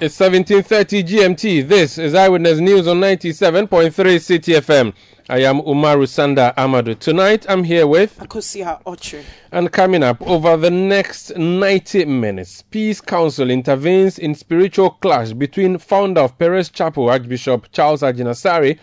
It's 1730 GMT. This is Eyewitness News on 97.3 Citi FM. I am Umaru Sanda Amadu. Tonight I'm here with Akosia Ocho. and coming up over the next 90 minutes, Peace Council intervenes in spiritual clash between founder of Perez Chapel, Archbishop Charles Agyinasare,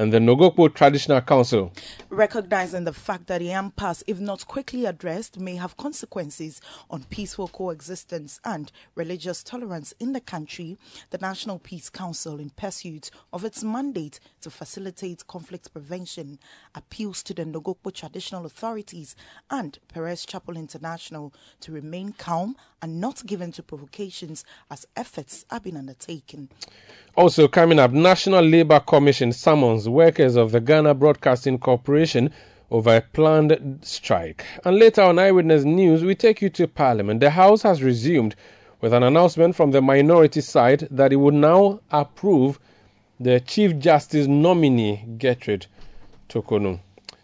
and the Nogokpo Traditional Council. Recognizing the fact that the impasse, if not quickly addressed, may have consequences on peaceful coexistence and religious tolerance in the country, the National Peace Council, in pursuit of its mandate to facilitate conflict prevention, appeals to the Nogokpo traditional authorities and Perez Chapel International to remain calm and not given to provocations as efforts are being undertaken. Also coming up, National Labour Commission summons workers of the Ghana Broadcasting Corporation over a planned strike. And later on Eyewitness News, we take you to Parliament. The House has resumed with an announcement from the minority side that it would now approve the Chief Justice nominee, Gertrude Torkornoo.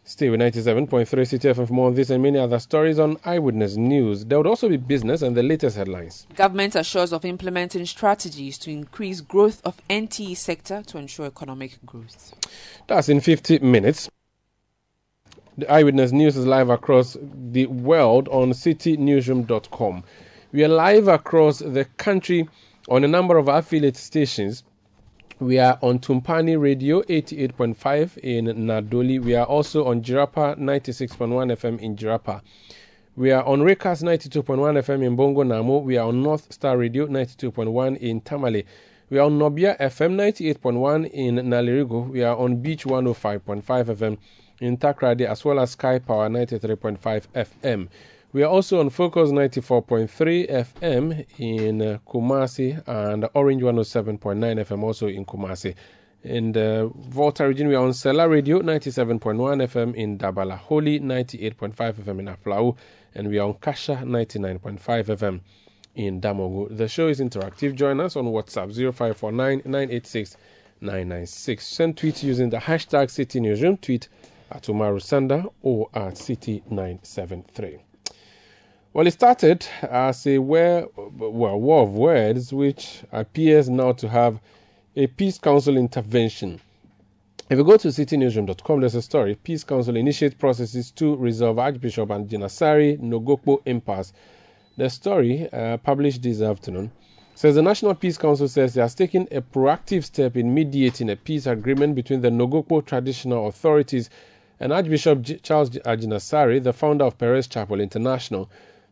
Stay with 97.3 Citi FM for more on this and many other stories on Eyewitness News. There would also be business and the latest headlines. Government assures of implementing strategies to increase growth of NTE sector to ensure economic growth. That's in 50 minutes. The Eyewitness News is live across the world on citinewsroom.com. We are live across the country on a number of affiliate stations. We are on Tumpani Radio 88.5 in Nadowli. We are also on Jirapa 96.1 FM in Jirapa. We are on Rekas 92.1 FM in Bongo Namo. We are on North Star Radio 92.1 in Tamale. We are on Nobia FM 98.1 in Nalerigu. We are on Beach 105.5 FM in Takoradi as well as Sky Power 93.5 FM. We are also on Focus 94.3 FM in uh, Kumasi and Orange 107.9 FM also in Kumasi. In the Volta region, we are on Sela Radio 97.1 FM in Dabala, Holy 98.5 FM in Aflao, and we are on Kasha 99.5 FM in Damogu. The show is interactive. Join us on WhatsApp 0549 986 996. Send tweets using the hashtag Citi Newsroom. Tweet at Umaru Sanda or at Citi973. Well, it started as a war, well, war of words, which appears now to have a Peace Council intervention. If you go to citinewsroom.com, there's a story. Peace Council initiates processes to resolve Archbishop and Jinasari Nogokpo impasse. The story, uh, published this afternoon, says the National Peace Council says it has taken a proactive step in mediating a peace agreement between the Nogokpo traditional authorities and Archbishop J- Charles Agyinasare, the founder of Perez Chapel International.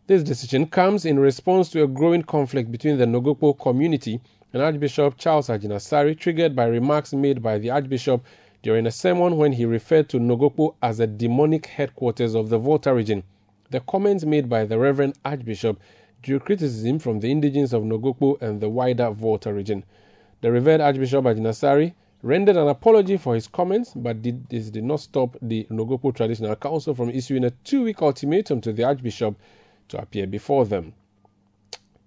This decision comes in response to a growing conflict between the Nogokpo community and Archbishop Charles Agyinasare, triggered by remarks made by the Archbishop during a sermon when he referred to Nogokpo as a demonic headquarters of the Volta region. The comments made by the Reverend Archbishop drew criticism from the indigents of Nogokpo and the wider Volta region. The Revered Archbishop Agyinasare rendered an apology for his comments, but did, this did not stop the Nogokpo Traditional Council from issuing a two week ultimatum to the Archbishop to appear before them.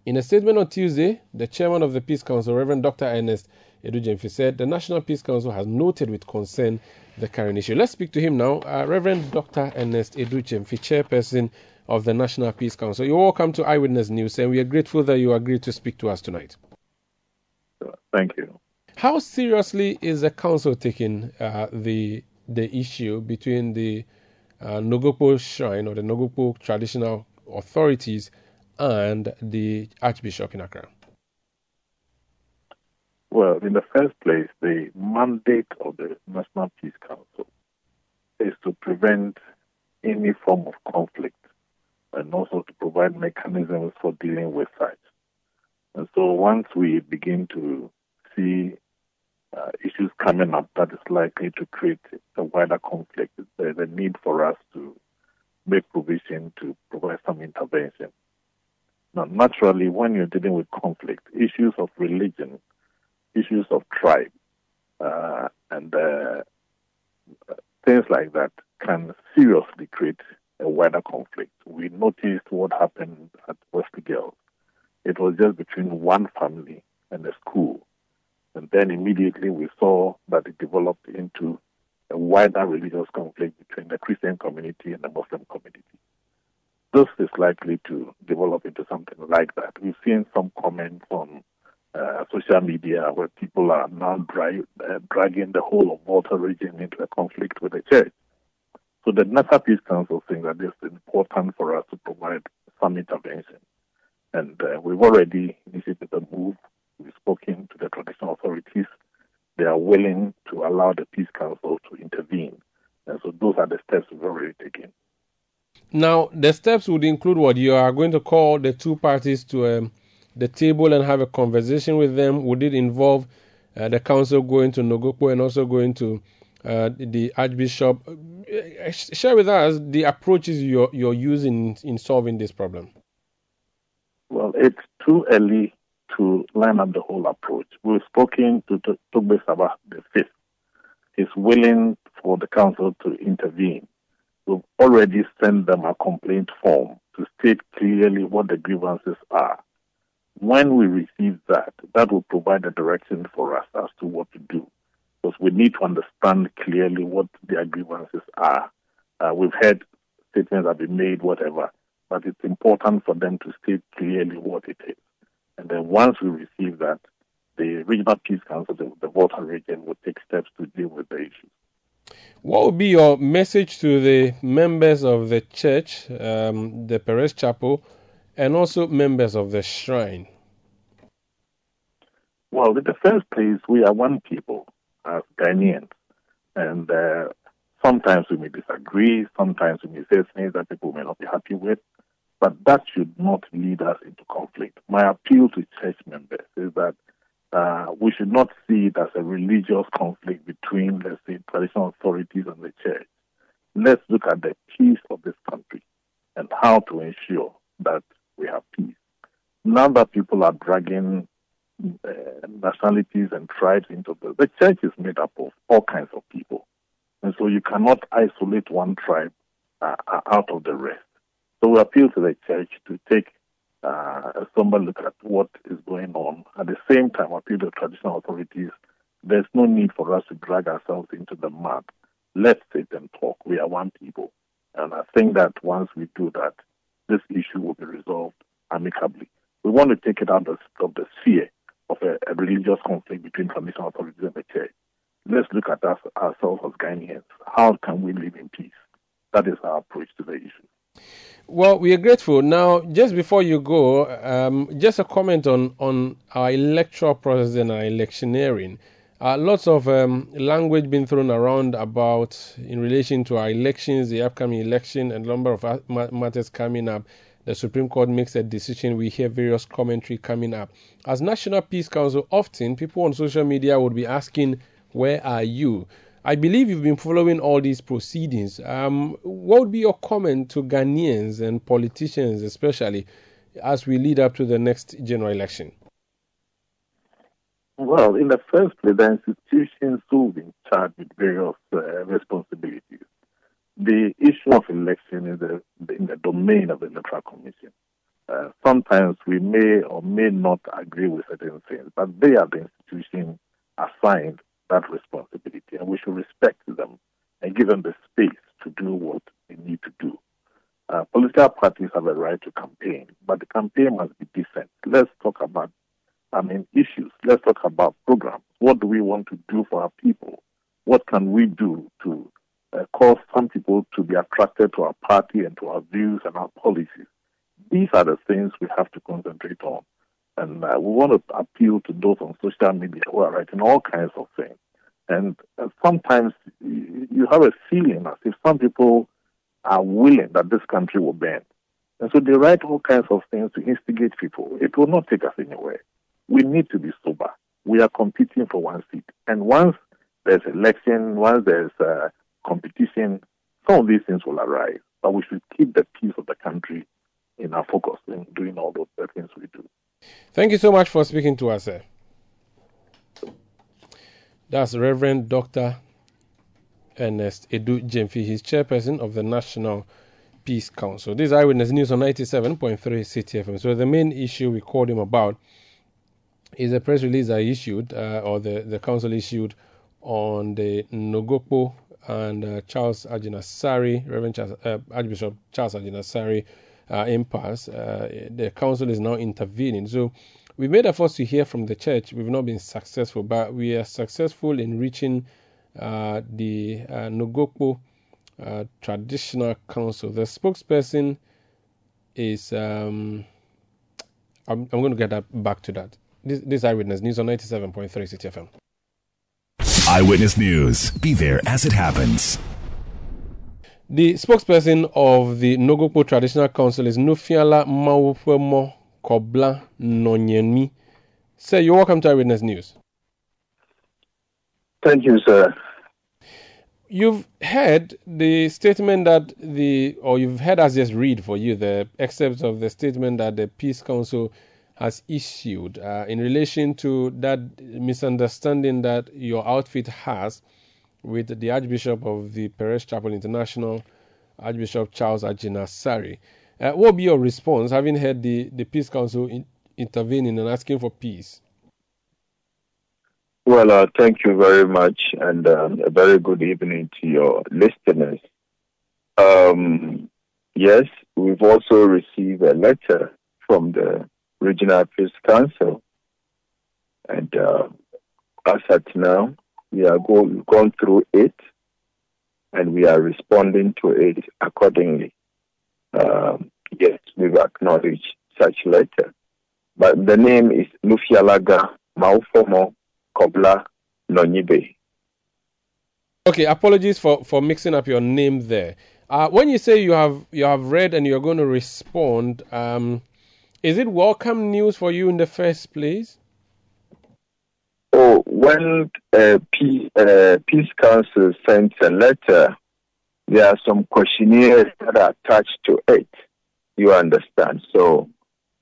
In a statement on Tuesday, the chairman of the Peace Council, Reverend Dr. Ernest Adu-Gyamfi, said the National Peace Council has noted with concern the current issue. Let's speak to him now. Uh, Reverend Dr. Ernest Adu-Gyamfi, chairperson of the National Peace Council. You're welcome to Eyewitness News, and we are grateful that you agreed to speak to us tonight. Thank you. How seriously is the council taking uh, the the issue between the uh, Nogokpo Shrine or the Nogokpo traditional authorities and the Archbishop in Accra? Well, in the first place, the mandate of the National Peace Council is to prevent any form of conflict and also to provide mechanisms for dealing with such. And so once we begin to see uh, issues coming up that is likely to create a wider conflict, there's a need for us to make provision to provide some intervention. Now, naturally, when you're dealing with conflict, issues of religion, issues of tribe, uh, and uh, things like that can seriously create a wider conflict. We noticed what happened at Girls. It was just between one family and a school. And then immediately we saw that it developed into a wider religious conflict between the Christian community and the Muslim community. This is likely to develop into something like that. We've seen some comments on uh, social media where people are now uh, dragging the whole of Volta region into a conflict with the church. So the National Peace Council thinks that it's important for us to provide some intervention. And uh, we've already initiated a move. We've spoken to the traditional authorities. They are willing to allow the Peace Council to intervene. And so those are the steps we've already taken. Now, the steps would include what? You are going to call the two parties to um, the table and have a conversation with them? Would it involve uh, the council going to Nogokpo and also going to uh, the Archbishop? Uh, share with us the approaches you're, you're using in solving this problem. Well, it's too early to line up the whole approach. We've spoken to Togbe Sabah the fifth. He's willing for the council to intervene. We've already sent them a complaint form to state clearly what the grievances are. When we receive that, that will provide a direction for us as to what to do. Because we need to understand clearly what their grievances are. Uh, we've had statements have been made, whatever, but it's important for them to state clearly what it is. And then once we receive that, the Regional Peace Council, the, the Volta region, will take steps to deal with the issue. What would be your message to the members of the church, um, the Perez Chapel, and also members of the shrine? Well, in the first place, we are one people as Ghanaians, and uh, sometimes we may disagree, sometimes we may say things that people may not be happy with, but that should not lead us into conflict. My appeal to church members is that uh, we should not see it as a religious conflict between, let's say, traditional authorities and the church. Let's look at the peace of this country and how to ensure that we have peace. Now that people are dragging uh, nationalities and tribes into the, the church is made up of all kinds of people, and so you cannot isolate one tribe uh, out of the rest. So we appeal to the church to take uh, a somber look at what is going on. At the same time, appeal to traditional authorities. There's no need for us to drag ourselves into the mud. Let's sit and talk. We are one people. And I think that once we do that, this issue will be resolved amicably. We want to take it out of, of the sphere of a, a, religious conflict between traditional authorities and the church. Let's look at us ourselves as Ghanaians. How can we live in peace? That is our approach to the issue. Well, we are grateful. Now, just before you go, um, just a comment on, on our electoral process and our electioneering. Uh, lots of um, language being thrown around about in relation to our elections, the upcoming election, and number of matters coming up. The Supreme Court makes a decision. We hear various commentary coming up. As National Peace Council, often people on social media would be asking, Where are you? I believe you've been following all these proceedings. Um, what would be your comment to Ghanaians and politicians, especially as we lead up to the next general election? Well, in the first place, the institutions who've been charged with various uh, responsibilities. The issue of election is in the domain of the Electoral Commission. Uh, sometimes we may or may not agree with certain things, but they are the institution assigned that responsibility, and we should respect them and give them the space to do what they need to do. Uh, political parties have a right to campaign, but the campaign must be decent. Let's talk about, I mean, issues. Let's talk about programs. What do we want to do for our people? What can we do to uh, cause some people to be attracted to our party and to our views and our policies? These are the things we have to concentrate on. And uh, we want to appeal to those on social media who are writing all kinds of things. And uh, sometimes you have a feeling as if some people are willing that this country will bend. And so they write all kinds of things to instigate people. It will not take us anywhere. We need to be sober. We are competing for one seat. And once there's election, once there's uh, competition, some of these things will arise. But we should keep the peace of the country in our focus in doing all those things we do. Thank you so much for speaking to us, sir. That's Reverend Dr. Ernest Adu-Gyamfi. He's chairperson of the National Peace Council. This is Eyewitness News on 97.3 Citi FM. So, the main issue we called him about is a press release I issued, uh, or the, the council issued, on the Nogokpo and uh, Charles Agyinasare, Reverend Charles, uh, Archbishop Charles Agyinasare uh, impasse. Uh, the council is now intervening. So, we made efforts to hear from the church. We've not been successful, but we are successful in reaching uh, the uh, uh, Traditional Council. The spokesperson is. Um, I'm, I'm going to get back to that. This, this Eyewitness News on 97.3 Citi FM. Eyewitness News. Be there as it happens. The spokesperson of the Nogokpo Traditional Council is Nufiala Maufemo Kobla Nonyenmi. Sir, you're welcome to Eyewitness News. Thank you, sir. You've heard the statement that the, or you've heard us just read for you the excerpts of the statement that the Peace Council has issued uh, in relation to that misunderstanding that your outfit has with the Archbishop of the Perez Chapel International, Archbishop Charles Agyinasare. Uh, what will be your response, having heard the, the Peace Council in, intervening and asking for peace? Well, uh, thank you very much, and um, a very good evening to your listeners. Um, yes, we've also received a letter from the Regional Peace Council, and uh, as at now, we are go- going through it, and we are responding to it accordingly. Um, yes, we've acknowledged such letter, but the name is Lufialaga Maufomo Kobla Nonyibe. Okay, apologies for, for mixing up your name there. Uh, when you say you have you have read and you're going to respond, um, is it welcome news for you in the first place? Oh, when uh, Peace, uh, Council sends a letter, there are some questionnaires that are attached to it. You understand? So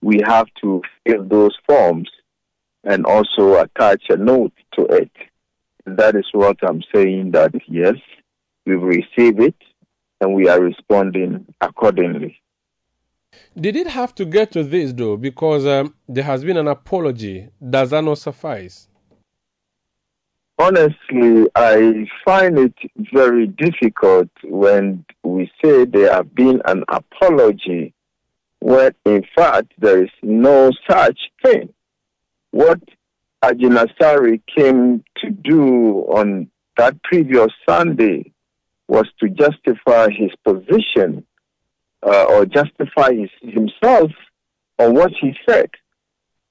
we have to fill those forms and also attach a note to it. That is what I'm saying that yes, we've received it and we are responding accordingly. Did it have to get to this though? Because um, there has been an apology. Does that not suffice? Honestly, I find it very difficult when we say there have been an apology when in fact there is no such thing. What Agyinasare came to do on that previous Sunday was to justify his position uh, or justify his, himself on what he said.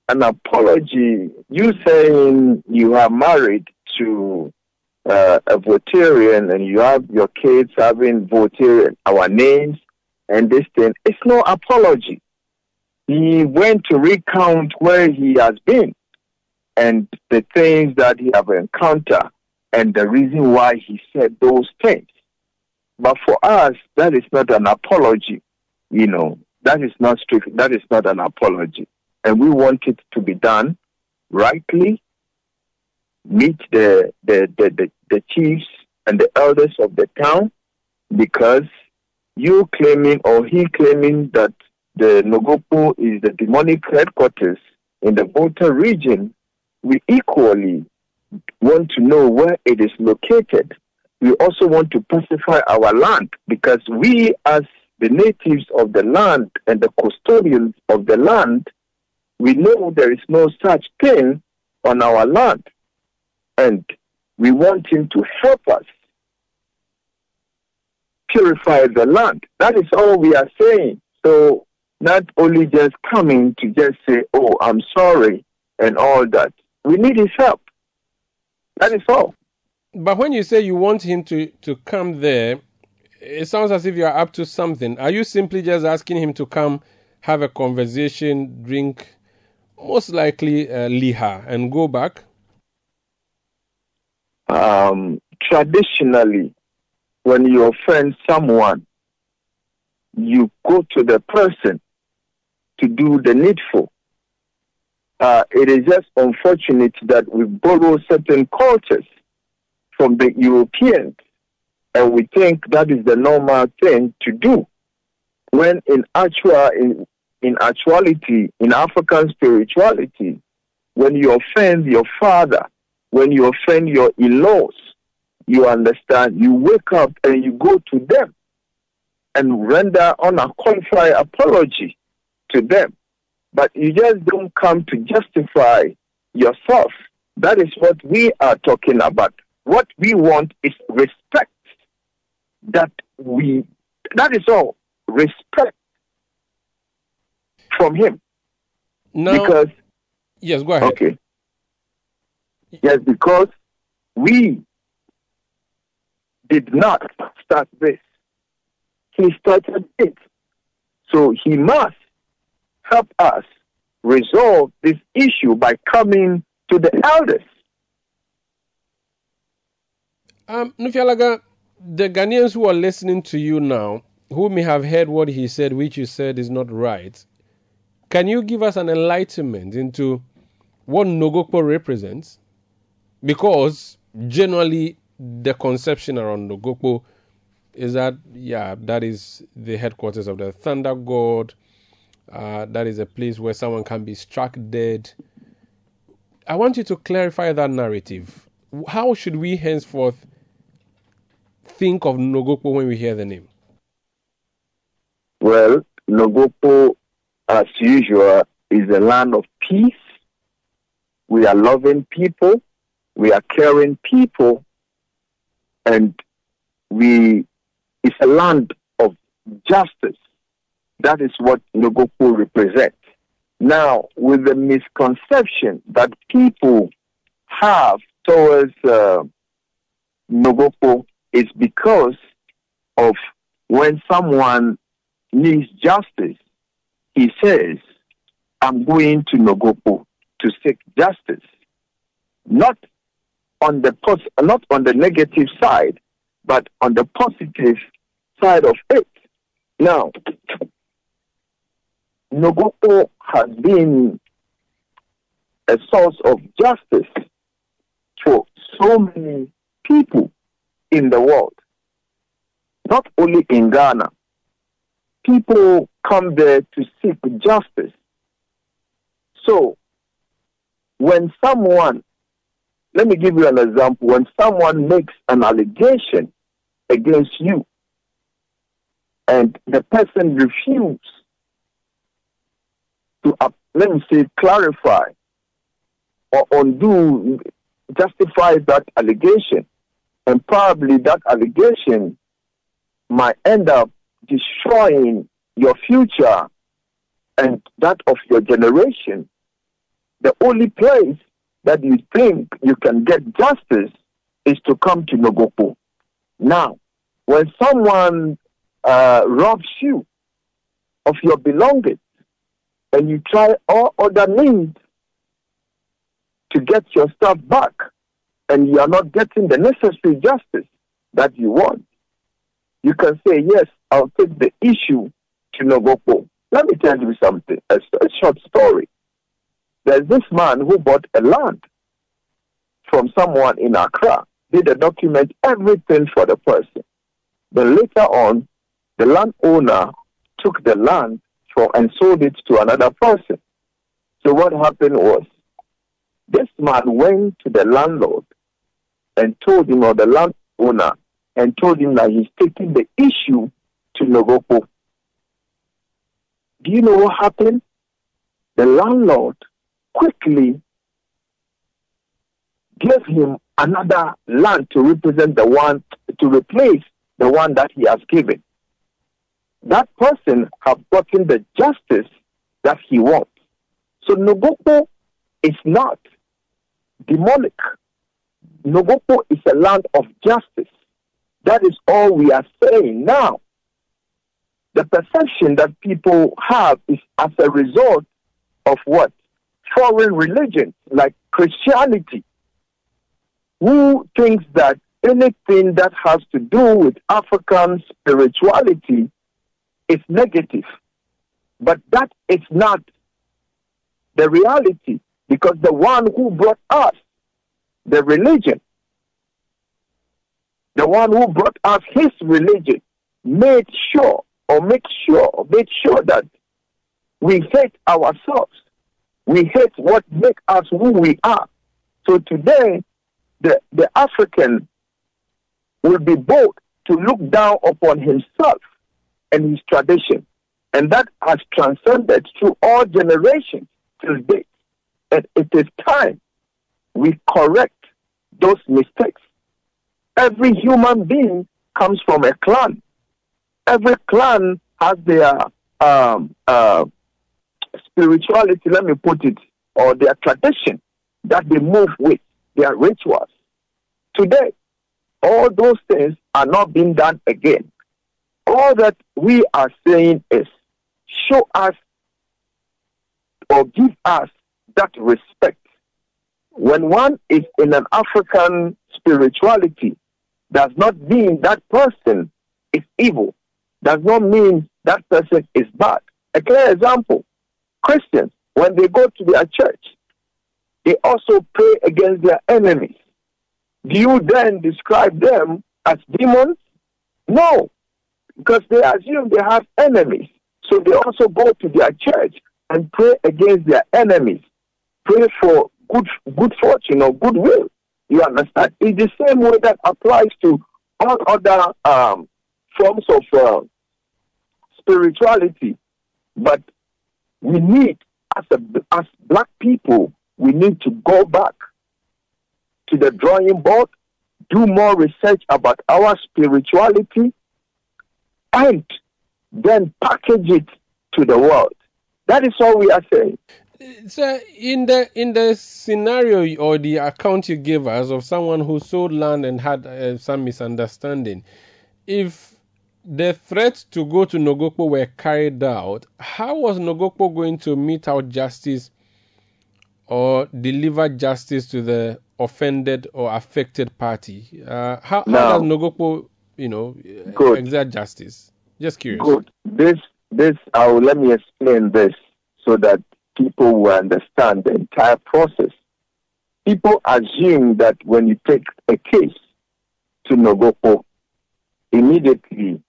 An apology, you saying you are married to uh, a Votarian and you have your kids having Votarian, our names and this thing, it's no apology. He went to recount where he has been and the things that he have encountered and the reason why he said those things. But for us, that is not an apology. You know, that is not strict. That is not an apology. And we want it to be done rightly. Meet the, the, the, the, the chiefs and the elders of the town because you claiming or he claiming that the Nogokpo is the demonic headquarters in the Volta region, we equally want to know where it is located. We also want to pacify our land because we, as the natives of the land and the custodians of the land, we know there is no such thing on our land. And we want him to help us purify the land. That is all we are saying. So, not only just coming to just say, oh, I'm sorry, and all that. We need his help. That is all. But when you say you want him to, to come there, it sounds as if you are up to something. Are you simply just asking him to come, have a conversation, drink, most likely uh, liha, and go back? Um, traditionally, when you offend someone, you go to the person to do the needful. Uh, it is just unfortunate that we borrow certain cultures from the Europeans and we think that is the normal thing to do. When in actual in, in actuality, in African spirituality, when you offend your father, when you offend your in-laws, you understand, you wake up and you go to them and render unqualified apology to them. But you just don't come to justify yourself. That is what we are talking about. What we want is respect that we, that is all, respect from him. Now, because, yes, go ahead. okay. Yes, because we did not start this. He started it. So he must help us resolve this issue by coming to the elders. Um, Nufialaga, the Ghanaians who are listening to you now, who may have heard what he said, which you said is not right, can you give us an enlightenment into what Nogokpo represents? Because generally, the conception around Nogokpo is that, yeah, that is the headquarters of the thunder god. Uh, that is a place where someone can be struck dead. I want you to clarify that narrative. How should we henceforth think of Nogokpo when we hear the name? Well, Nogokpo, as usual, is a land of peace. We are loving people. We are caring people. And we, it's a land of justice. That is what Nogokpo represents. Now, with the misconception that people have towards uh, Nogokpo, it's because of when someone needs justice, he says, I'm going to Nogokpo to seek justice. Not on the pos- not on the negative side, but on the positive side of it. Now, Nogokpo has been a source of justice for so many people in the world, not only in Ghana. People come there to seek justice. So, when someone, let me give you an example, when someone makes an allegation against you and the person refuses to, uh, let me say, clarify or undo, justify that allegation, and probably that allegation might end up destroying your future and that of your generation. The only place that you think you can get justice is to come to Nogokpo. Now, when someone uh, robs you of your belongings and you try all other means to get your stuff back, and you are not getting the necessary justice that you want, you can say, Yes, I'll take the issue to Nogokpo. Let me tell you something, a, a short story. There's this man who bought a land from someone in Accra, did a document everything for the person. But later on, the landowner took the land for and sold it to another person. So what happened was this man went to the landlord and told him, or the landowner, and told him that he's taking the issue to Nogokpo. Do you know what happened? The landlord quickly gave him another land to represent the one, to replace the one that he has given. That person have gotten the justice that he wants. So Nogokpo is not demonic. Nogokpo is a land of justice. That is all we are saying now. The perception that people have is as a result of what? Foreign religions like Christianity, who thinks that anything that has to do with African spirituality is negative. But that is not the reality because the one who brought us the religion, the one who brought us his religion, made sure or make sure made sure that we hate ourselves. We hate what makes us who we are. So today, the, the African will be bold to look down upon himself and his tradition. And that has transcended through all generations till date. And it is time we correct those mistakes. Every human being comes from a clan. Every clan has their um, uh, spirituality, let me put it, or their tradition that they move with, their rituals. Today, all those things are not being done again. All that we are saying is show us or give us that respect. When one is in an African spirituality, does not mean that person is evil, does not mean that person is bad. A clear example Christians, when they go to their church, they also pray against their enemies. Do you then describe them as demons? No, because they assume they have enemies. So they also go to their church and pray against their enemies. Pray for good good fortune or goodwill. You understand? It's the same way that applies to all other um, forms of uh, spirituality. But we need, as, a, as black people, we need to go back to the drawing board, do more research about our spirituality, and then package it to the world. That is all we are saying. So, in the in the scenario or the account you gave us of someone who sold land and had uh, some misunderstanding, if the threats to go to Nogokpo were carried out, how was Nogokpo going to mete out justice or deliver justice to the offended or affected party? Uh, how, how does Nogokpo, you know, Good. exert justice? Just curious. Good. This, this, uh, let me explain this so that people will understand the entire process. People assume that when you take a case to Nogokpo, immediately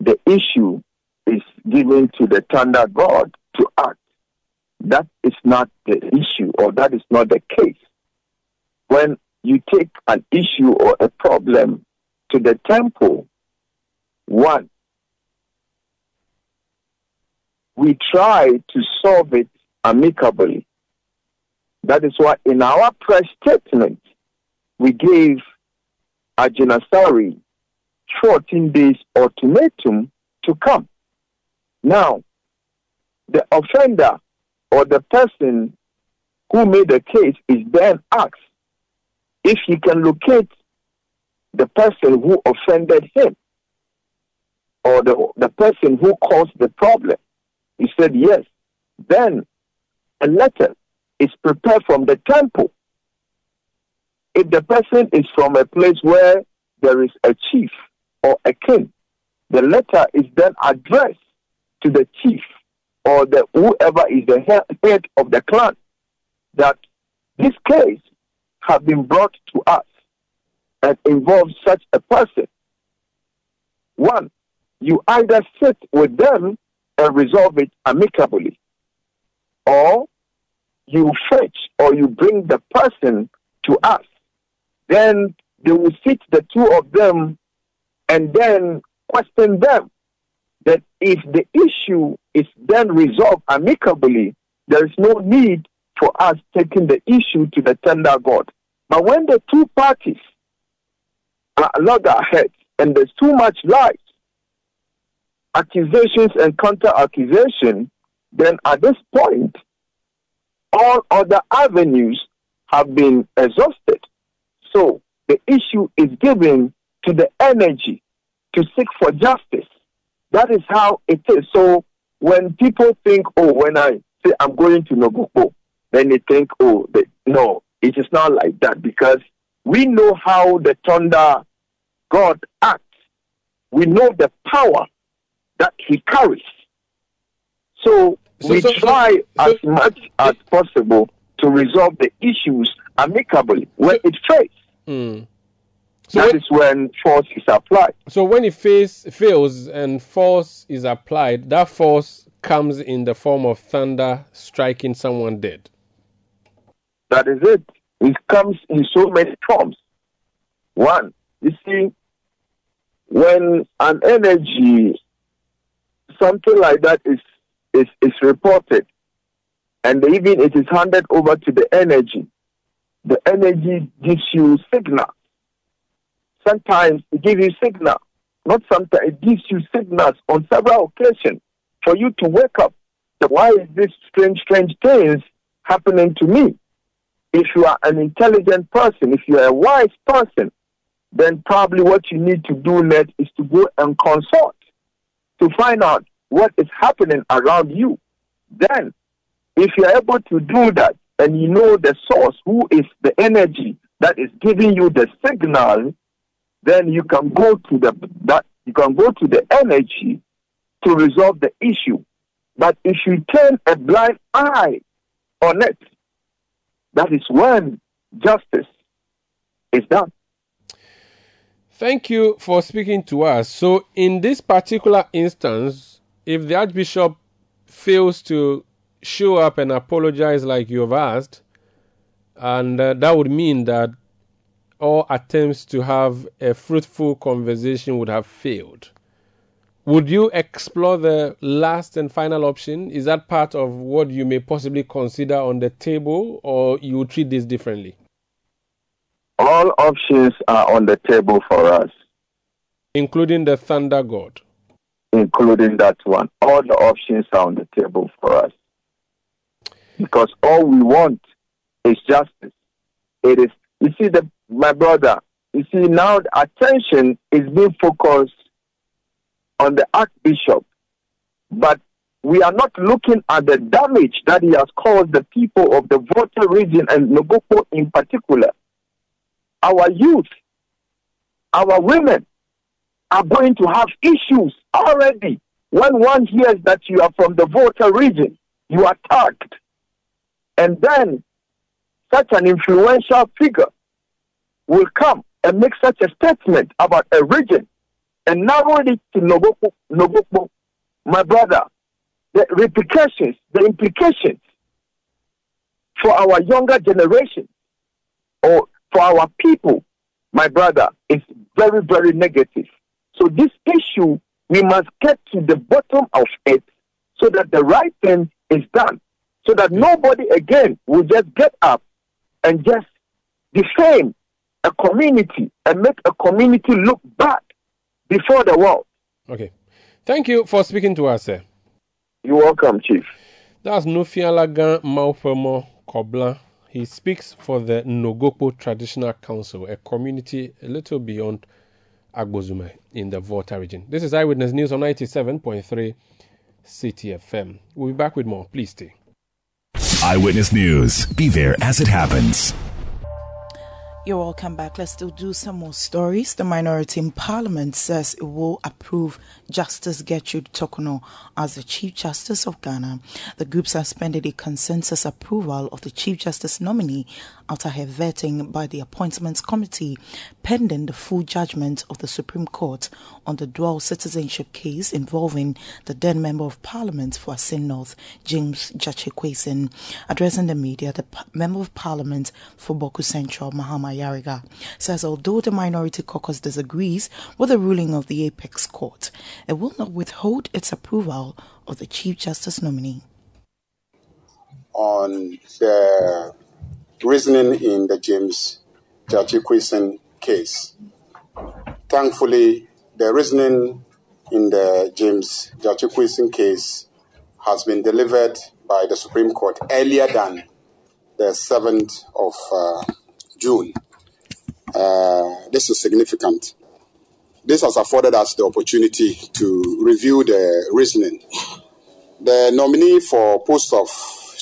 the issue is given to the thunder god to act. That is not the issue, or that is not the case. When you take an issue or a problem to the temple, one, we try to solve it amicably. That is why in our press statement, we gave Agyinasare 14 days ultimatum to come. Now, the offender or the person who made the case is then asked if he can locate the person who offended him or the, the person who caused the problem. He said yes. Then a letter is prepared from the temple. If the person is from a place where there is a chief or a king. The letter is then addressed to the chief or the whoever is the head of the clan that this case has been brought to us and involves such a person. One, you either sit with them and resolve it amicably, or you fetch or you bring the person to us. Then they will sit the two of them and then question them that if the issue is then resolved amicably, there is no need for us taking the issue to the tender God. But when the two parties are loggerheads and there's too much lies, accusations and counter accusation, then at this point, all other avenues have been exhausted. So the issue is given to the energy to seek for justice. That is how it is. So when people think, oh, when I say I'm going to Nogokpo, then they think, oh, they, no, it is not like that because we know how the thunder God acts. We know the power that he carries. So, So- we so- try so- as much as possible to resolve the issues amicably when it fails. Mm. So That when, is when force is applied. so when it face, fails and force is applied, that force comes in the form of thunder striking someone dead. That is it. It comes in so many forms. One, you see, when an energy, something like that is, is, is reported, and even it is handed over to the energy, the energy gives you signal. Sometimes it gives you signal. Not sometimes, it gives you signals on several occasions for you to wake up. That Why is this strange, strange things happening to me? if you are an intelligent person, if you are a wise person, then probably what you need to do next is to go and consult to find out what is happening around you. Then, if you're able to do that and you know the source, who is the energy that is giving you the signal, then you can go to the that you can go to the energy to resolve the issue. But if you turn a blind eye on it, that is when justice is done. Thank you for speaking to us. So, in this particular instance, if the Archbishop fails to show up and apologize like you have asked, and uh, that would mean that all attempts to have a fruitful conversation would have failed. Would you explore the last and final option? Is that part of what you may possibly consider on the table, or you treat this differently? All options are on the table for us, Including the Thunder God. including that one. All the options are on the table for us. Because all we want is justice. It is, you see, the, my brother, you see, now attention is being focused on the Archbishop, but we are not looking at the damage that he has caused the people of the Volta region and Noboko in particular. Our youth, our women are going to have issues already. When one hears that you are from the Volta region, you are tagged. And then such an influential figure will come and make such a statement about a region and narrow it to Noboko, Noboko, my brother, the repercussions, the implications for our younger generation or for our people, my brother, is very, very negative. So this issue, we must get to the bottom of it so that the right thing is done. So that nobody again will just get up and just defame a community and make a community look bad before the world. Okay. Thank you for speaking to us, sir. You're welcome, Chief. That's Nufialagan Maufemo Kobla. He speaks for the Nogokpo Traditional Council, a community a little beyond Agbozume in the Volta region. This is Eyewitness News on 97.3 Citi FM. We'll be back with more. Please stay. Eyewitness News. Be there as it happens. You're welcome back. Let's still do some more stories. The minority in parliament says it will approve Justice Gertrude Torkornoo as the Chief Justice of Ghana. The group suspended a consensus approval of the Chief Justice nominee after her vetting by the Appointments Committee, pending the full judgment of the Supreme Court on the dual citizenship case involving the then Member of Parliament for Assin North, James Gyakye Quayson. Addressing the media, the Member of Parliament for Bawku Central, Mahama Ayariga, says although the minority caucus disagrees with the ruling of the Apex Court, it will not withhold its approval of the Chief Justice nominee. on the reasoning in the James Gyakye Quayson case. Thankfully, the reasoning in the James Gyakye Quayson case has been delivered by the Supreme Court earlier than the 7th of uh, June. Uh, this is significant. This has afforded us the opportunity to review the reasoning. The nominee for post of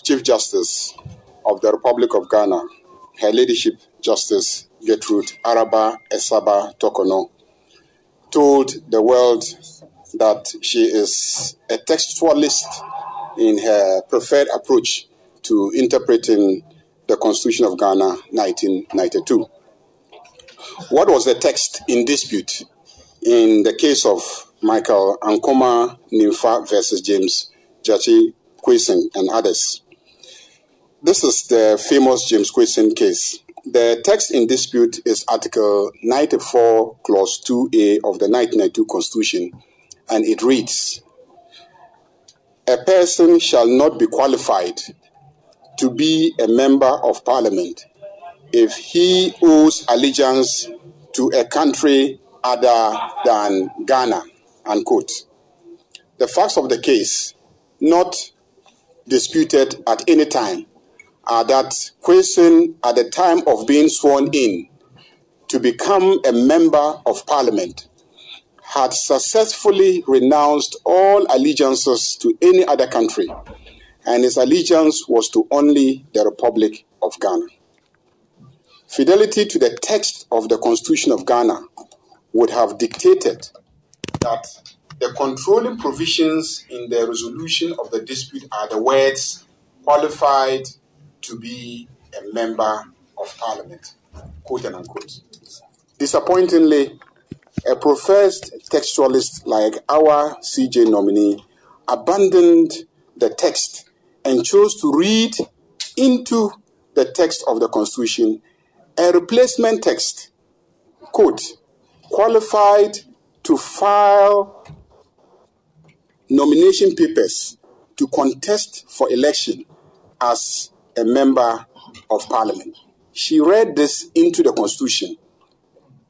Chief Justice of the Republic of Ghana, Her Ladyship Justice Gertrude Araba Esaaba Torkornoo, told the world that she is a textualist in her preferred approach to interpreting the Constitution of Ghana 1992. What was the text in dispute in the case of Michael Ankoma Nimfa versus James Gyakye Quayson and others? This is the famous James Quayson case. The text in dispute is Article 94, Clause 2A of the 1992 Constitution, and it reads A person shall not be qualified to be a member of parliament if he owes allegiance to a country other than Ghana. Unquote. The facts of the case, not disputed at any time, are that Quayson, at the time of being sworn in to become a member of parliament, had successfully renounced all allegiances to any other country and his allegiance was to only the Republic of Ghana. Fidelity to the text of the Constitution of Ghana would have dictated that the controlling provisions in the resolution of the dispute are the words qualified to be a member of parliament, quote unquote. Disappointingly, a professed textualist like our CJ nominee abandoned the text and chose to read into the text of the Constitution a replacement text, quote, qualified to file nomination papers to contest for election as a member of parliament. She read this into the Constitution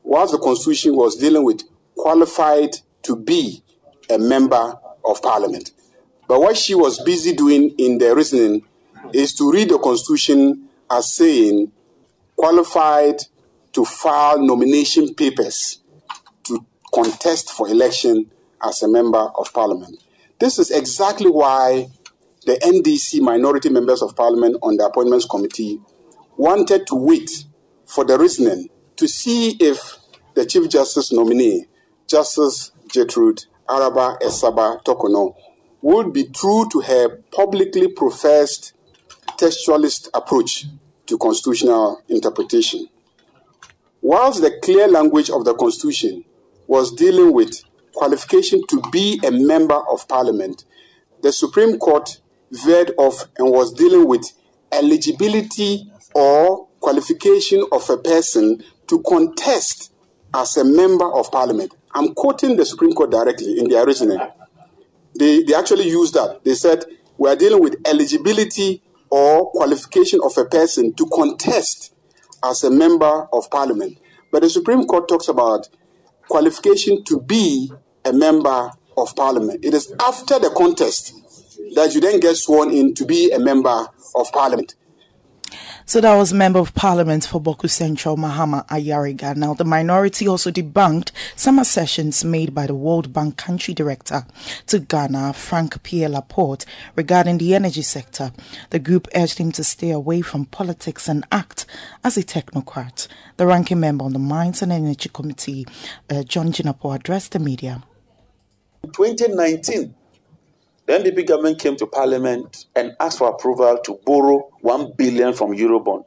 whilst the Constitution was dealing with qualified to be a member of parliament. But what she was busy doing in the reasoning is to read the Constitution as saying qualified to file nomination papers to contest for election as a member of parliament. This is exactly why the NDC minority members of parliament on the appointments committee wanted to wait for the reasoning to see if the Chief Justice nominee, Justice Gertrude Araba Esaaba Torkornoo, would be true to her publicly professed textualist approach to constitutional interpretation. Whilst the clear language of the Constitution was dealing with qualification to be a member of parliament, the Supreme Court veered off and was dealing with eligibility or qualification of a person to contest as a member of parliament. I'm quoting the Supreme Court directly in their reasoning they, they actually used that. They said, we are dealing with eligibility or qualification of a person to contest as a member of parliament. But the Supreme Court talks about qualification to be a member of parliament. It is after the contest that you then get sworn in to be a member of parliament. So that was Member of Parliament for Bawku Central, Mahama Ayariga. Now, the minority also debunked some assertions made by the World Bank Country Director to Ghana, Frank Pierre Laporte, regarding the energy sector. The group urged him to stay away from politics and act as a technocrat. The ranking member on the Mines and Energy Committee, uh, John Jinapor, addressed the media. 2019, the NDC government came to Parliament and asked for approval to borrow 1 billion from Eurobond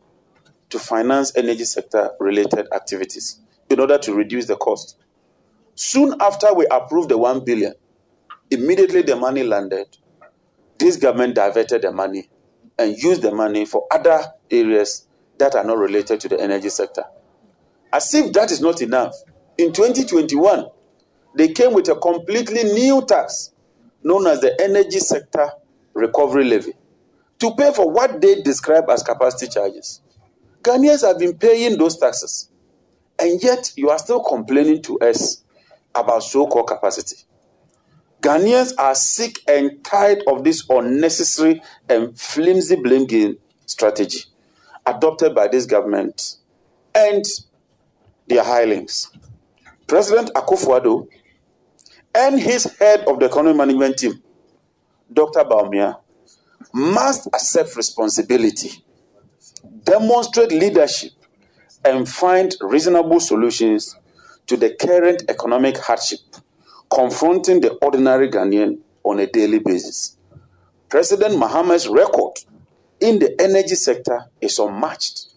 to finance energy sector related activities in order to reduce the cost. Soon after we approved the 1 billion, immediately the money landed. This government diverted the money and used the money for other areas that are not related to the energy sector. As if that is not enough, in 2021, they came with a completely new tax known as the Energy Sector Recovery Levy to pay for what they describe as capacity charges. Ghanaians have been paying those taxes, and yet you are still complaining to us about so called capacity. Ghanaians are sick and tired of this unnecessary and flimsy blame game strategy adopted by this government and their hirelings. President Akufo-Addo and his head of the economic management team, Dr. Bawumia, must accept responsibility, demonstrate leadership, and find reasonable solutions to the current economic hardship confronting the ordinary Ghanaian on a daily basis. President Mahama's record in the energy sector is unmatched.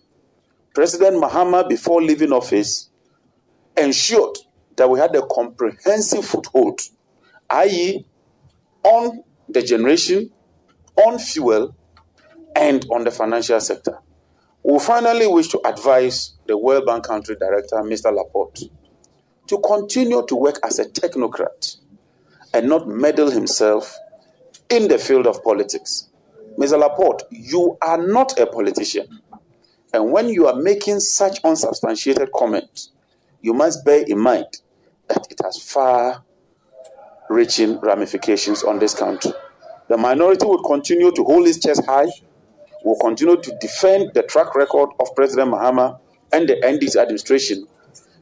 President Mahama, before leaving office, ensured that we had a comprehensive foothold, i.e., on the generation, on fuel, and on the financial sector. We finally wish to advise the World Bank Country Director, Mr. Laporte, to continue to work as a technocrat and not meddle himself in the field of politics. Mr. Laporte, you are not a politician. And when you are making such unsubstantiated comments, you must bear in mind that it has far reaching ramifications on this country. The minority will continue to hold its chest high, will continue to defend the track record of President Mahama and the NDC administration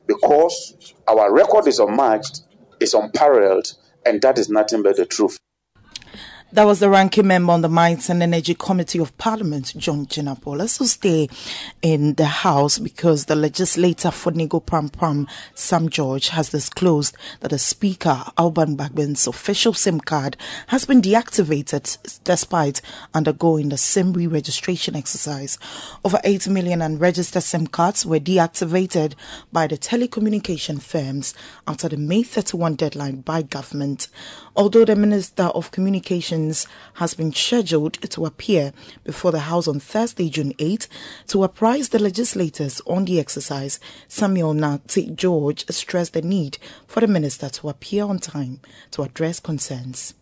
because our record is unmatched, is unparalleled, and that is nothing but the truth. That was the ranking member on the Mines and Energy Committee of Parliament, John Jinapor. Let's stay in the House because the legislator for Ningo Pram Pram, Sam George, has disclosed that the Speaker, Alban Bagbin's official SIM card has been deactivated despite undergoing the SIM re-registration exercise. Over 8 million unregistered SIM cards were deactivated by the telecommunication firms after the May 31 deadline by government. Although the Minister of Communications has been scheduled to appear before the House on Thursday, June 8, to apprise the legislators on the exercise, Samuel Nartey George stressed the need for the Minister to appear on time to address concerns.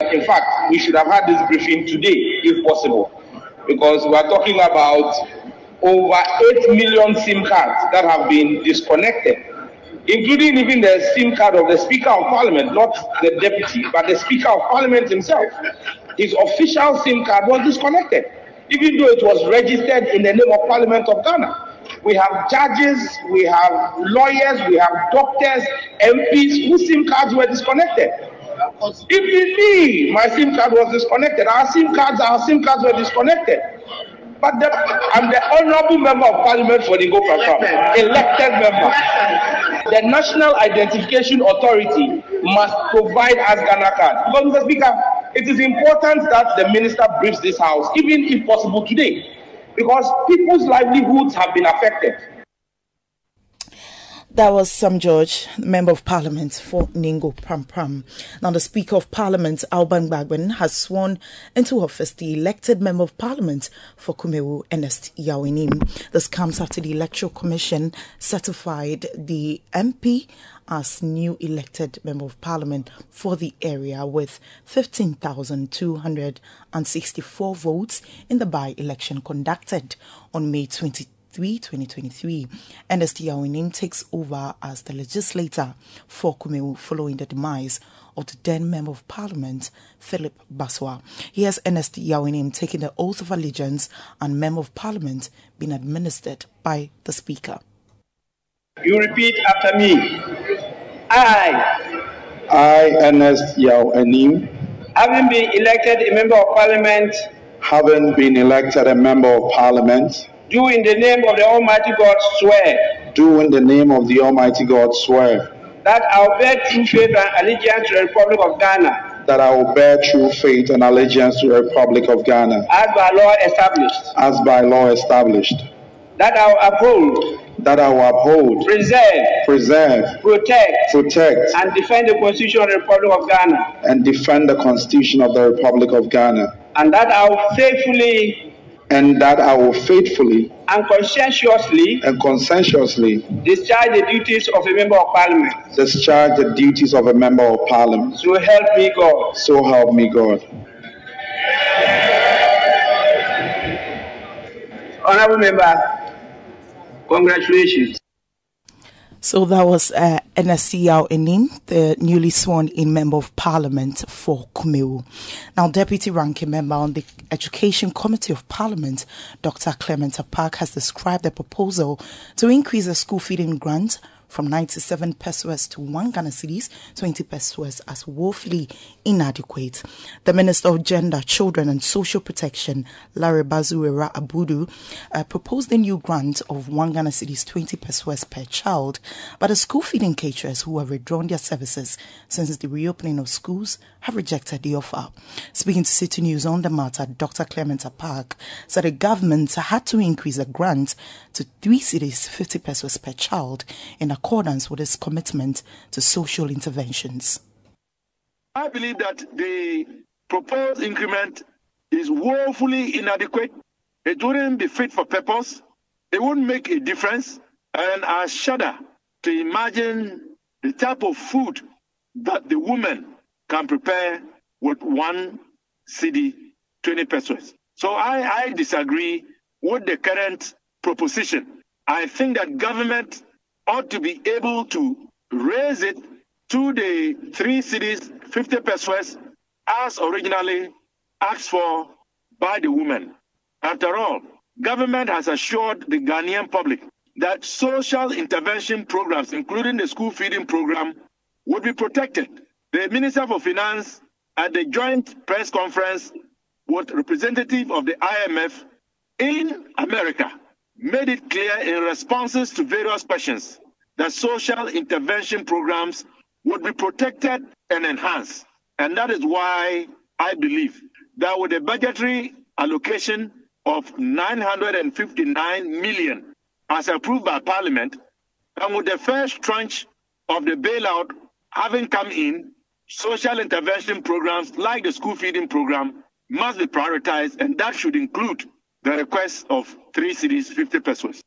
In fact, we should have had this briefing today, if possible, because we are talking about over 8 million SIM cards that have been disconnected including even the SIM card of the Speaker of Parliament, not the Deputy, but the Speaker of Parliament himself. His official SIM card was disconnected, even though it was registered in the name of Parliament of Ghana. We have judges, we have lawyers, we have doctors, MPs whose SIM cards were disconnected. Even me, my SIM card was disconnected. Our SIM cards, our SIM cards were disconnected. But the, I'm the honorable member of parliament for the Go elected member. The National Identification Authority must provide us Ghana cards. Because, Mr. Speaker, it is important that the minister briefs this house, even if possible today, because people's livelihoods have been affected. That was Sam George, Member of Parliament for Ningo Pram Pram. Now, the Speaker of Parliament, Alban Bagbin, has sworn into office the elected Member of Parliament for Kumawu, Ernest Yaw-Anim. This comes after the Electoral Commission certified the MP as new elected Member of Parliament for the area with 15,264 votes in the by election conducted on May 22. 2023. Ernest Yaw-Anim takes over as the legislator for Kumawu following the demise of the then Member of Parliament, Philip Basoah. Here's Ernest Yaw-Anim taking the oath of allegiance and Member of Parliament being administered by the Speaker. You repeat after me. I. I, Ernest Yaw-Anim. Having been elected a Member of Parliament. Having been elected a Member of Parliament do in the name of the Almighty God swear. Do in the name of the Almighty God swear. That I will bear true faith and allegiance to the Republic of Ghana. That I will bear true faith and allegiance to the Republic of Ghana. As by law established. As by law established. That I will uphold. That I will uphold. Preserve. Preserve. Protect. Protect. And defend the Constitution of the Republic of Ghana. And defend the Constitution of the Republic of Ghana. And that I will faithfully and that I will faithfully and conscientiously and conscientiously discharge the duties of a member of parliament. Discharge the duties of a member of parliament. So help me God. So help me God. Honorable member, congratulations. So that was uh, Ernest Yaw-Anim, the newly sworn in Member of Parliament for Kumawu. Now, Deputy Ranking Member on the Education Committee of Parliament, Dr. Clement Apaak, has described the proposal to increase the school feeding grant from 97 pesos to 1 Ghana cedis, 20 pesos as woefully inadequate. The Minister of Gender, Children and Social Protection, Lariba Zuweira Abudu, uh, proposed a new grant of 1 Ghana cedis, 20 pesos per child, but the school feeding caterers who have withdrawn their services since the reopening of schools have rejected the offer. Speaking to Citi News on the matter, Dr. Clement Apaak said the government had to increase the grant to 3 cedis, 50 pesos per child in accordance with its commitment to social interventions. I believe that the proposed increment is woefully inadequate. It wouldn't be fit for purpose. It wouldn't make a difference. And I shudder to imagine the type of food that the woman can prepare with one cedi, 20 pesos. So I, I disagree with the current proposition. I think that government ought to be able to raise it to the three cedis, 50 pesos, as originally asked for by the women. After all, government has assured the Ghanaian public that social intervention programs, including the school feeding program, would be protected. The Minister for Finance at the joint press conference with representative of the IMF in America made it clear in responses to various questions that social intervention programs would be protected and enhanced. And that is why I believe that with a budgetary allocation of 959 million as approved by Parliament, and with the first tranche of the bailout having come in, social intervention programs like the school feeding program must be prioritized, and that should include the request of three cedis, 50 pesos.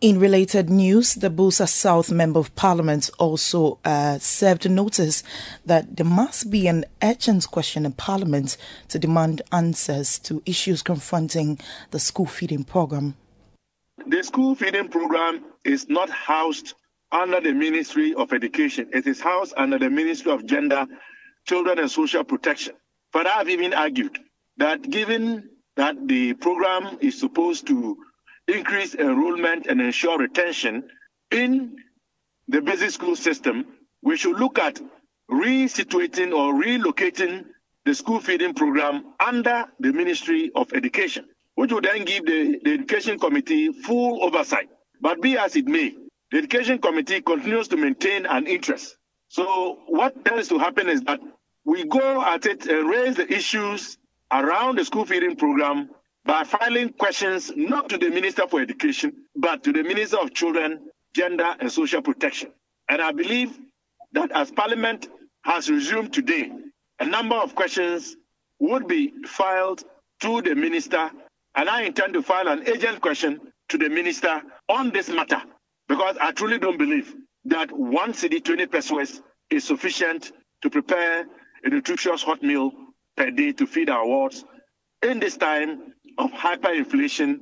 In related news, the Builsa South Member of Parliament also uh, served notice that there must be an urgent question in Parliament to demand answers to issues confronting the school feeding program. The school feeding program is not housed under the Ministry of Education. It is housed under the Ministry of Gender, Children and Social Protection. But I've even argued that given that the program is supposed to increase enrollment and ensure retention in the basic school system, we should look at resituating or relocating the school feeding program under the Ministry of Education, which would then give the, the Education Committee full oversight. But be as it may, the Education Committee continues to maintain an interest. So what tends to happen is that we go at it and raise the issues around the school feeding program by filing questions not to the Minister for Education, but to the Minister of Children, Gender and Social Protection. And I believe that as Parliament has resumed today, a number of questions would be filed to the Minister, and I intend to file an urgent question to the Minister on this matter, because I truly don't believe that one cedi 20 pesos is sufficient to prepare a nutritious hot meal per day to feed our wards in this time of hyperinflation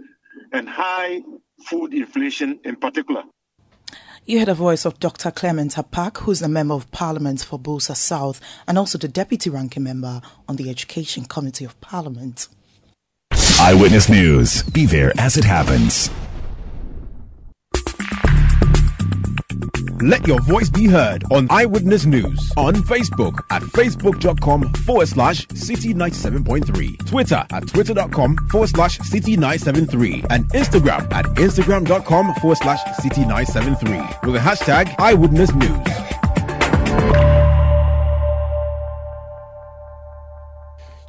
and high food inflation in particular. You heard a voice of Dr. Clement Apaak, who's a member of Parliament for Builsa South and also the deputy ranking member on the Education Committee of Parliament. Eyewitness News. Be there as it happens. Let your voice be heard on Eyewitness News on Facebook at facebook.com forward slash citi 97.3, Twitter at twitter.com forward slash citi 973, and Instagram at instagram.com forward slash citi 973 with the hashtag Eyewitness News.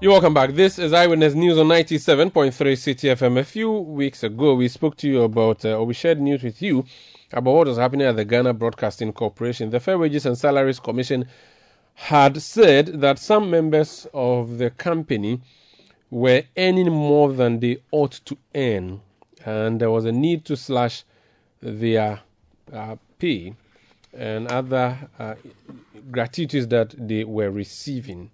You're welcome back. This is Eyewitness News on 97.3 Citi FM. A few weeks ago, we spoke to you about, uh, or we shared news with you about what was happening at the Ghana Broadcasting Corporation. The Fair Wages and Salaries Commission had said that some members of the company were earning more than they ought to earn, and there was a need to slash their uh, pay and other uh, gratuities that they were receiving.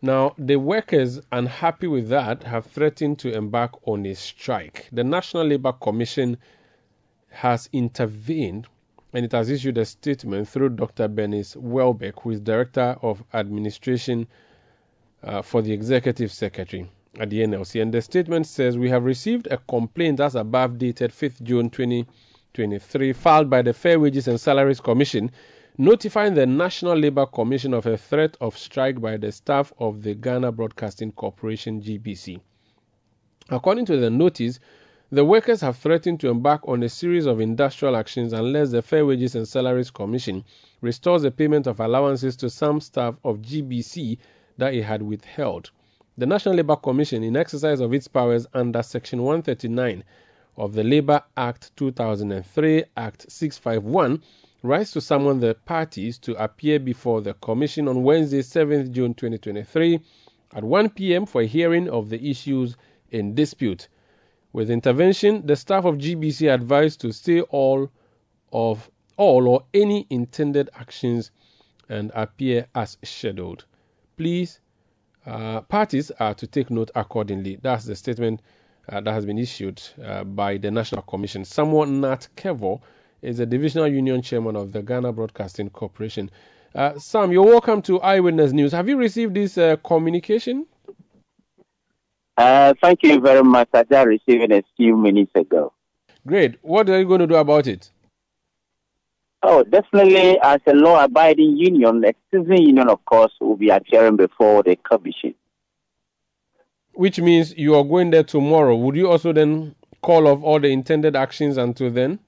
Now, the workers, unhappy with that, have threatened to embark on a strike. The National Labour Commission has intervened and it has issued a statement through Dr. Bernice Welbeck, who is Director of Administration uh, for the Executive Secretary at the NLC. And the statement says We have received a complaint as above dated 5th June 2023, filed by the Fair Wages and Salaries Commission, notifying the National Labour Commission of a threat of strike by the staff of the Ghana Broadcasting Corporation GBC. According to the notice, the workers have threatened to embark on a series of industrial actions unless the Fair Wages and Salaries Commission restores the payment of allowances to some staff of GBC that it had withheld. The National Labour Commission, in exercise of its powers under Section 139 of the Labour Act 2003, Act 651, writes to summon the parties to appear before the Commission on Wednesday, 7th June 2023, at 1 p.m. for a hearing of the issues in dispute. With intervention, the staff of GBC advised to stay all of all or any intended actions and appear as scheduled. Please, uh, parties are to take note accordingly. That's the statement uh, that has been issued uh, by the National Commission. Samuel Nat Kevo is the divisional union chairman of the Ghana Broadcasting Corporation. Uh, Sam, you're welcome to Eyewitness News. Have you received this uh, communication? Uh, thank you very much. I just received it a few minutes ago. Great. What are you going to do about it? Oh, definitely, as a law abiding union, the citizen union, of course, will be appearing before the commission. Which means you are going there tomorrow. Would you also then call off all the intended actions until then?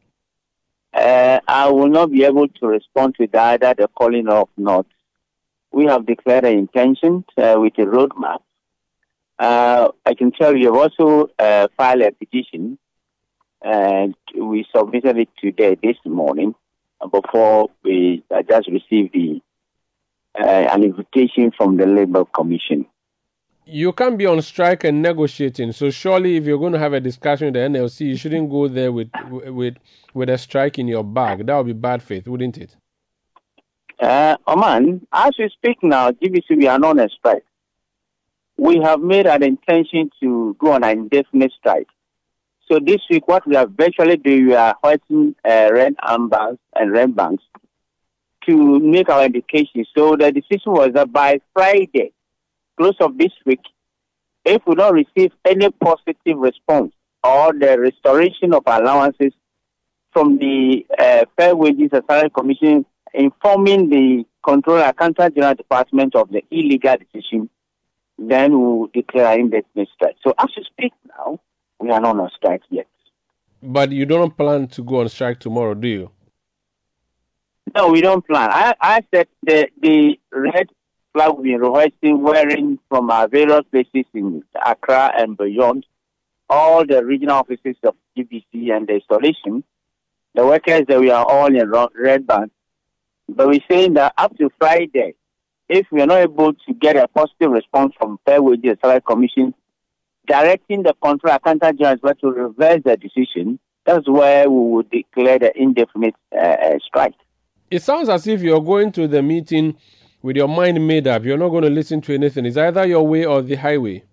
Uh, I will not be able to respond to either the calling off not. We have declared an intention uh, with a roadmap uh, I can tell you, I've also uh, filed a petition, and we submitted it today, this morning, before we I just received the uh, an invitation from the Labour Commission. You can't be on strike and negotiating. So surely, if you're going to have a discussion with the NLC, you shouldn't go there with with with a strike in your bag. That would be bad faith, wouldn't it? Uh, Oman, as we speak now, GBC we are not on a strike we have made an intention to go on an indefinite strike. So this week, what we are virtually doing, we are hoisting uh, armbands and red bands to make our indication. So the decision was that by Friday, close of this week, if we don't receive any positive response or the restoration of allowances from the uh, Fair Wages and Salary Commission informing the Controller Accountant General Department of the illegal decision, then we will declare indefinite strike. So as we speak now, we are not on strike yet. But you don't plan to go on strike tomorrow, do you? No, we don't plan. I, I said the, the red flag we've been hoisting, wearing from our various places in Accra and beyond, all the regional offices of GBC and the installation, the workers that we are all in red band. But we're saying that up to Friday, if we are not able to get a positive response from Fair Wages Salary Commission directing the Control Accountant General to reverse the decision, that's where we would declare the indefinite uh, uh, strike. It sounds as if you're going to the meeting with your mind made up. You're not going to listen to anything. It's either your way or the highway.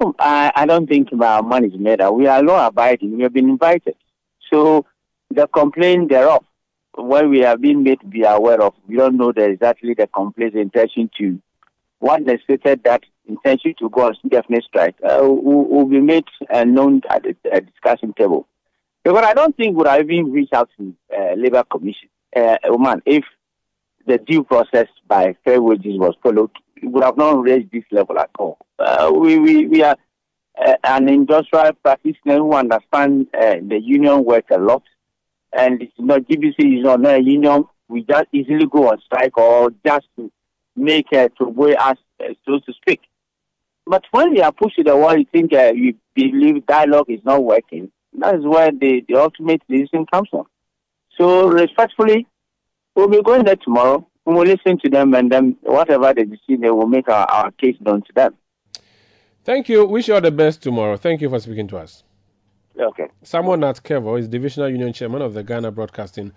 Oh, I, I don't think our mind is made up. We are law abiding. We have been invited. So the complaint thereof what we have been made to be aware of, we don't know the, exactly the complete intention to. One that stated that intention to go on indefinite strike uh, will, will, be made known at the uh, discussion table. Because I don't think would have even reached out to uh, Labour Commission, uh, Oman, if the due process by fair wages was followed, it would have not reached this level at all. Uh, we, we, we are uh, an industrial practitioner who understand uh, the union work a lot and you know, GBC is not a union. We just easily go on strike or just to make uh, to go us, uh, so to speak. But when we are pushing the wall, you think uh, you believe dialogue is not working. That is where the, the ultimate decision comes from. So respectfully, we'll be going there tomorrow. We will listen to them, and then whatever they decide, they will make our, our case known to them. Thank you. Wish you all the best tomorrow. Thank you for speaking to us. Okay. Samuel Nat Kevo is Divisional Union Chairman of the Ghana Broadcasting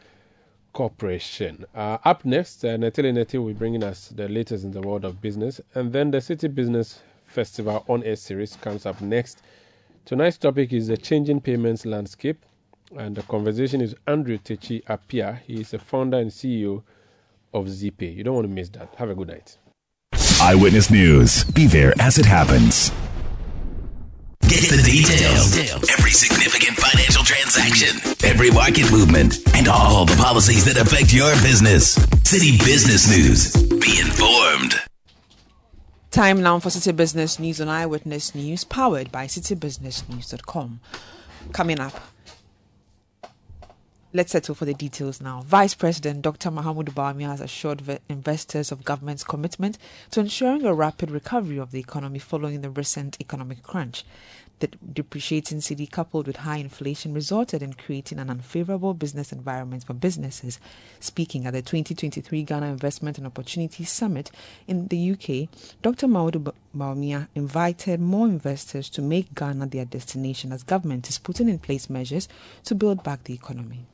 Corporation. Uh, up next, uh, Netele Neti will be bringing us the latest in the world of business. And then the Citi Business Festival on air series comes up next. Tonight's topic is the changing payments landscape. And the conversation is Andrew Takyi-Appiah. He is a founder and CEO of Zeepay. You don't want to miss that. Have a good night. Eyewitness News. Be there as it happens. Get the details. Every significant financial transaction, every market movement, and all the policies that affect your business. Citi Business News. Be informed. Time now for Citi Business News on Eyewitness News, powered by citibusinessnews.com. Coming up, Let's settle for the details now. Vice President Dr. Mahamudu Bawumia has assured investors of government's commitment to ensuring a rapid recovery of the economy following the recent economic crunch. The depreciating cedi coupled with high inflation resulted in creating an unfavorable business environment for businesses. Speaking at the 2023 Ghana Investment and Opportunity Summit in the UK, Dr. Mahamudu Bawumia invited more investors to make Ghana their destination as government is putting in place measures to build back the economy.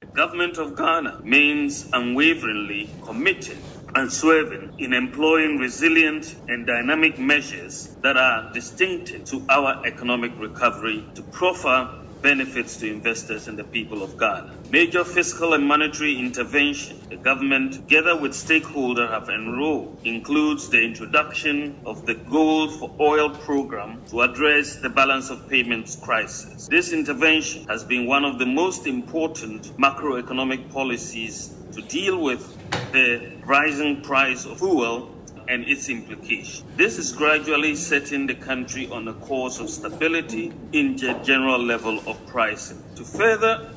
The government of Ghana remains unwaveringly committed and swerving in employing resilient and dynamic measures that are distinctive to our economic recovery to proffer benefits to investors and the people of Ghana. Major fiscal and monetary intervention the government, together with stakeholders, have enrolled includes the introduction of the Gold for Oil program to address the balance of payments crisis. This intervention has been one of the most important macroeconomic policies to deal with the rising price of fuel and its implications. This is gradually setting the country on a course of stability in the general level of pricing. To further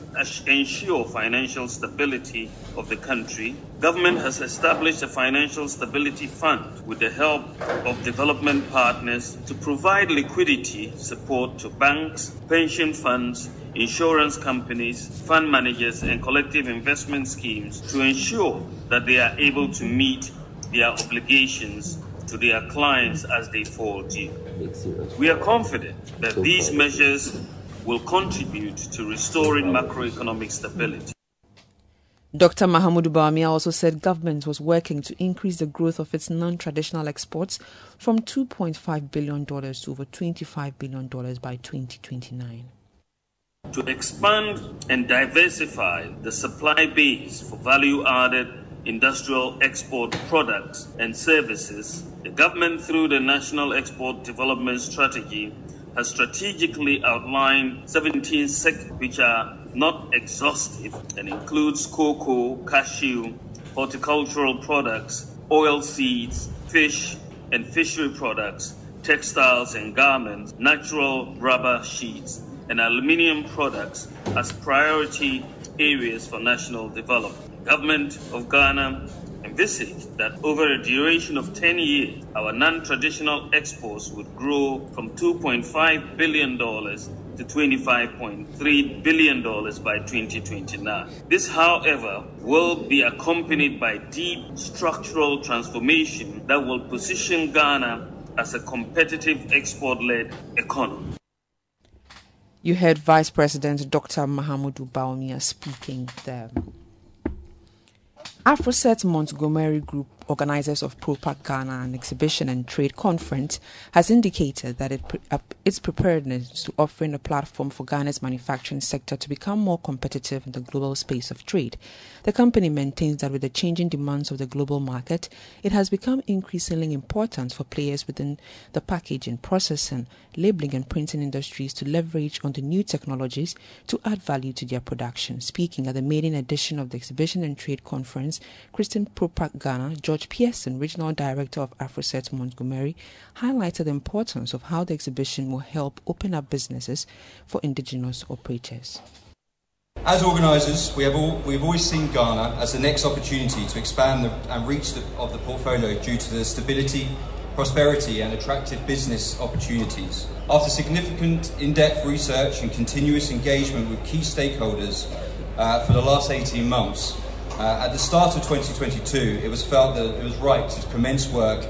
ensure financial stability of the country, government has established a financial stability fund with the help of development partners to provide liquidity support to banks, pension funds, insurance companies, fund managers, and collective investment schemes to ensure that they are able to meet their obligations to their clients as they fall due. We are confident that these measures will contribute to restoring macroeconomic stability. Dr. Mahamudu Bawumia also said government was working to increase the growth of its non-traditional exports from $2.5 billion to over $25 billion by 2029. To expand and diversify the supply base for value-added industrial export products and services, the government, through the National Export Development Strategy, has strategically outlined 17 sectors which are not exhaustive and includes cocoa, cashew, horticultural products, oil seeds, fish and fishery products, textiles and garments, natural rubber sheets, and aluminium products as priority areas for national development government of Ghana envisaged that over a duration of 10 years, our non-traditional exports would grow from $2.5 billion to $25.3 billion by 2029. This, however, will be accompanied by deep structural transformation that will position Ghana as a competitive export-led economy. You heard Vice President Dr. Mahamudu Bawumia speaking there. Afroset Montgomery Group, organizers of ProPac Ghana, an exhibition and trade conference, has indicated that it pre- uh, its preparedness to offering a platform for Ghana's manufacturing sector to become more competitive in the global space of trade. The company maintains that with the changing demands of the global market, it has become increasingly important for players within the packaging, processing, labeling, and printing industries to leverage on the new technologies to add value to their production. Speaking at the maiden edition of the exhibition and trade conference, Christian Propac Ghana, George Pearson, Regional Director of Afroset Montgomery, highlighted the importance of how the exhibition will help open up businesses for indigenous operators. As organisers, we have all, we've always seen Ghana as the next opportunity to expand the, and reach the, of the portfolio due to the stability, prosperity and attractive business opportunities. After significant in-depth research and continuous engagement with key stakeholders uh, for the last 18 months, uh, at the start of 2022, it was felt that it was right to commence work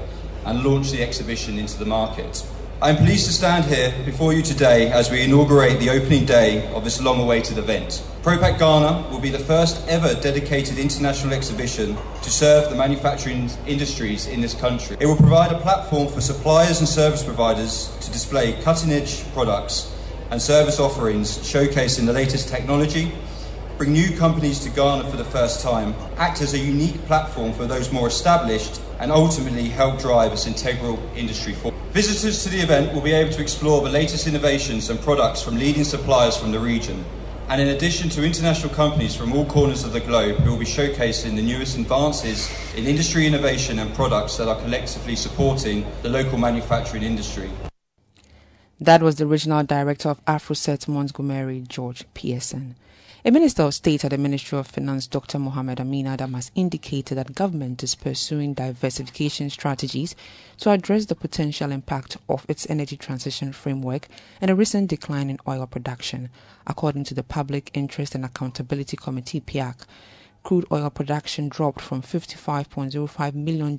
and launch the exhibition into the market. I'm pleased to stand here before you today as we inaugurate the opening day of this long awaited event. ProPac Ghana will be the first ever dedicated international exhibition to serve the manufacturing industries in this country. It will provide a platform for suppliers and service providers to display cutting edge products and service offerings showcasing the latest technology, bring new companies to Ghana for the first time, act as a unique platform for those more established, and ultimately help drive this integral industry forward. Visitors to the event will be able to explore the latest innovations and products from leading suppliers from the region. And in addition to international companies from all corners of the globe who will be showcasing the newest advances in industry innovation and products that are collectively supporting the local manufacturing industry. That was the regional director of AfroCert Montgomery, George Pearson. A Minister of State at the Ministry of Finance, Dr. Mohamed Amin Adam, has indicated that government is pursuing diversification strategies to address the potential impact of its energy transition framework and a recent decline in oil production. According to the Public Interest and Accountability Committee, PIAC, crude oil production dropped from $55.05 million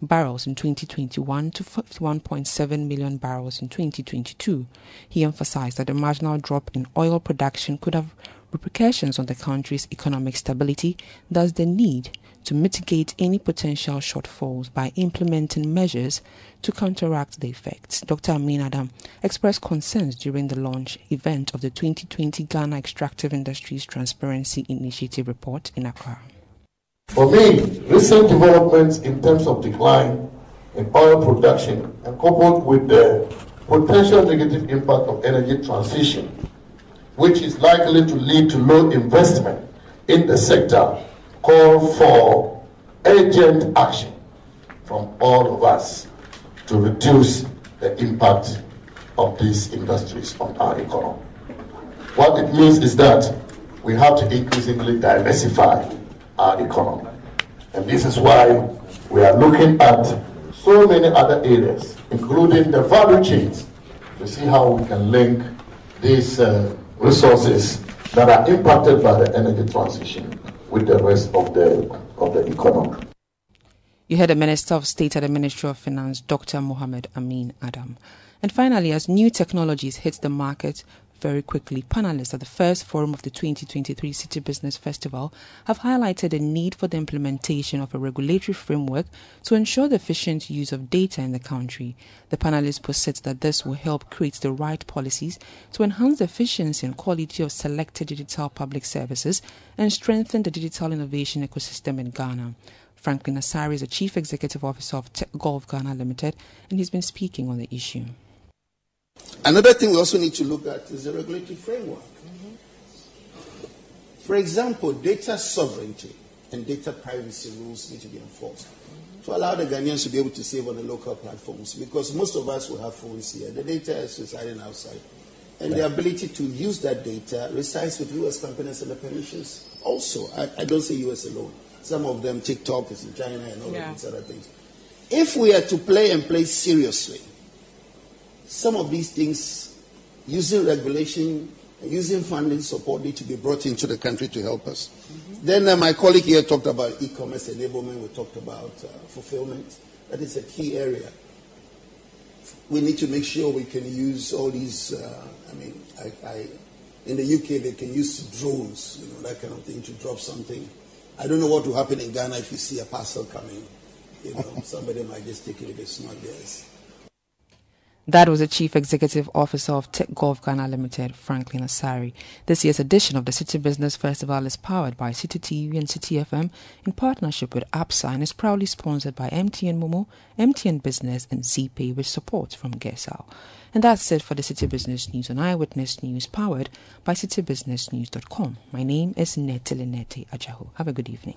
barrels in 2021 to 51.7 million barrels in 2022. He emphasized that the marginal drop in oil production could have repercussions on the country's economic stability, thus the need to mitigate any potential shortfalls by implementing measures to counteract the effects. Dr. Amin Adam expressed concerns during the launch event of the 2020 Ghana Extractive Industries Transparency Initiative report in Accra. For me, recent developments in terms of decline in oil production and coupled with the potential negative impact of energy transition, which is likely to lead to low investment in the sector, call for urgent action from all of us to reduce the impact of these industries on our economy. What it means is that we have to increasingly diversify our economy. And this is why we are looking at so many other areas, including the value chains, to see how we can link these uh, resources that are impacted by the energy transition with the rest of the, of the economy. You heard the Minister of State at the Ministry of Finance, Dr. Mohamed Amin Adam. And finally, as new technologies hit the market, very quickly, panelists at the first forum of the 2023 Citi Business Festival have highlighted the need for the implementation of a regulatory framework to ensure the efficient use of data in the country. The panelists posit that this will help create the right policies to enhance the efficiency and quality of selected digital public services and strengthen the digital innovation ecosystem in Ghana. Franklin Asari is the Chief Executive Officer of Tech Gulf Ghana Limited, and he's been speaking on the issue. Another thing we also need to look at is the regulatory framework. For example, data sovereignty and data privacy rules need to be enforced to allow the Ghanaians to be able to save on the local platforms because most of us will have phones here. The data is residing outside. And the ability to use that data resides with US companies and the permissions also. I, I don't say US alone. Some of them, TikTok is in China and all yeah. of these other things. If we are to play and play seriously, some of these things, using regulation, using funding support, need to be brought into the country to help us. Mm-hmm. Then uh, my colleague here talked about e-commerce enablement. We talked about uh, fulfillment. That is a key area. We need to make sure we can use all these. Uh, I mean, I, I, in the UK they can use drones, you know, that kind of thing to drop something. I don't know what will happen in Ghana if you see a parcel coming. You know, somebody might just take it if it's not theirs. That was the Chief Executive Officer of Tech Gulf Ghana Limited, Franklin Asari. This year's edition of the Citi Business Festival is powered by Citi TV and Citi FM in partnership with APSA and is proudly sponsored by MTN Momo, MTN Business, and Zeepay with support from Gesal. And that's it for the Citi Business News on Eyewitness News, powered by citibusinessnews.com. My name is Nete Ajahu. Have a good evening.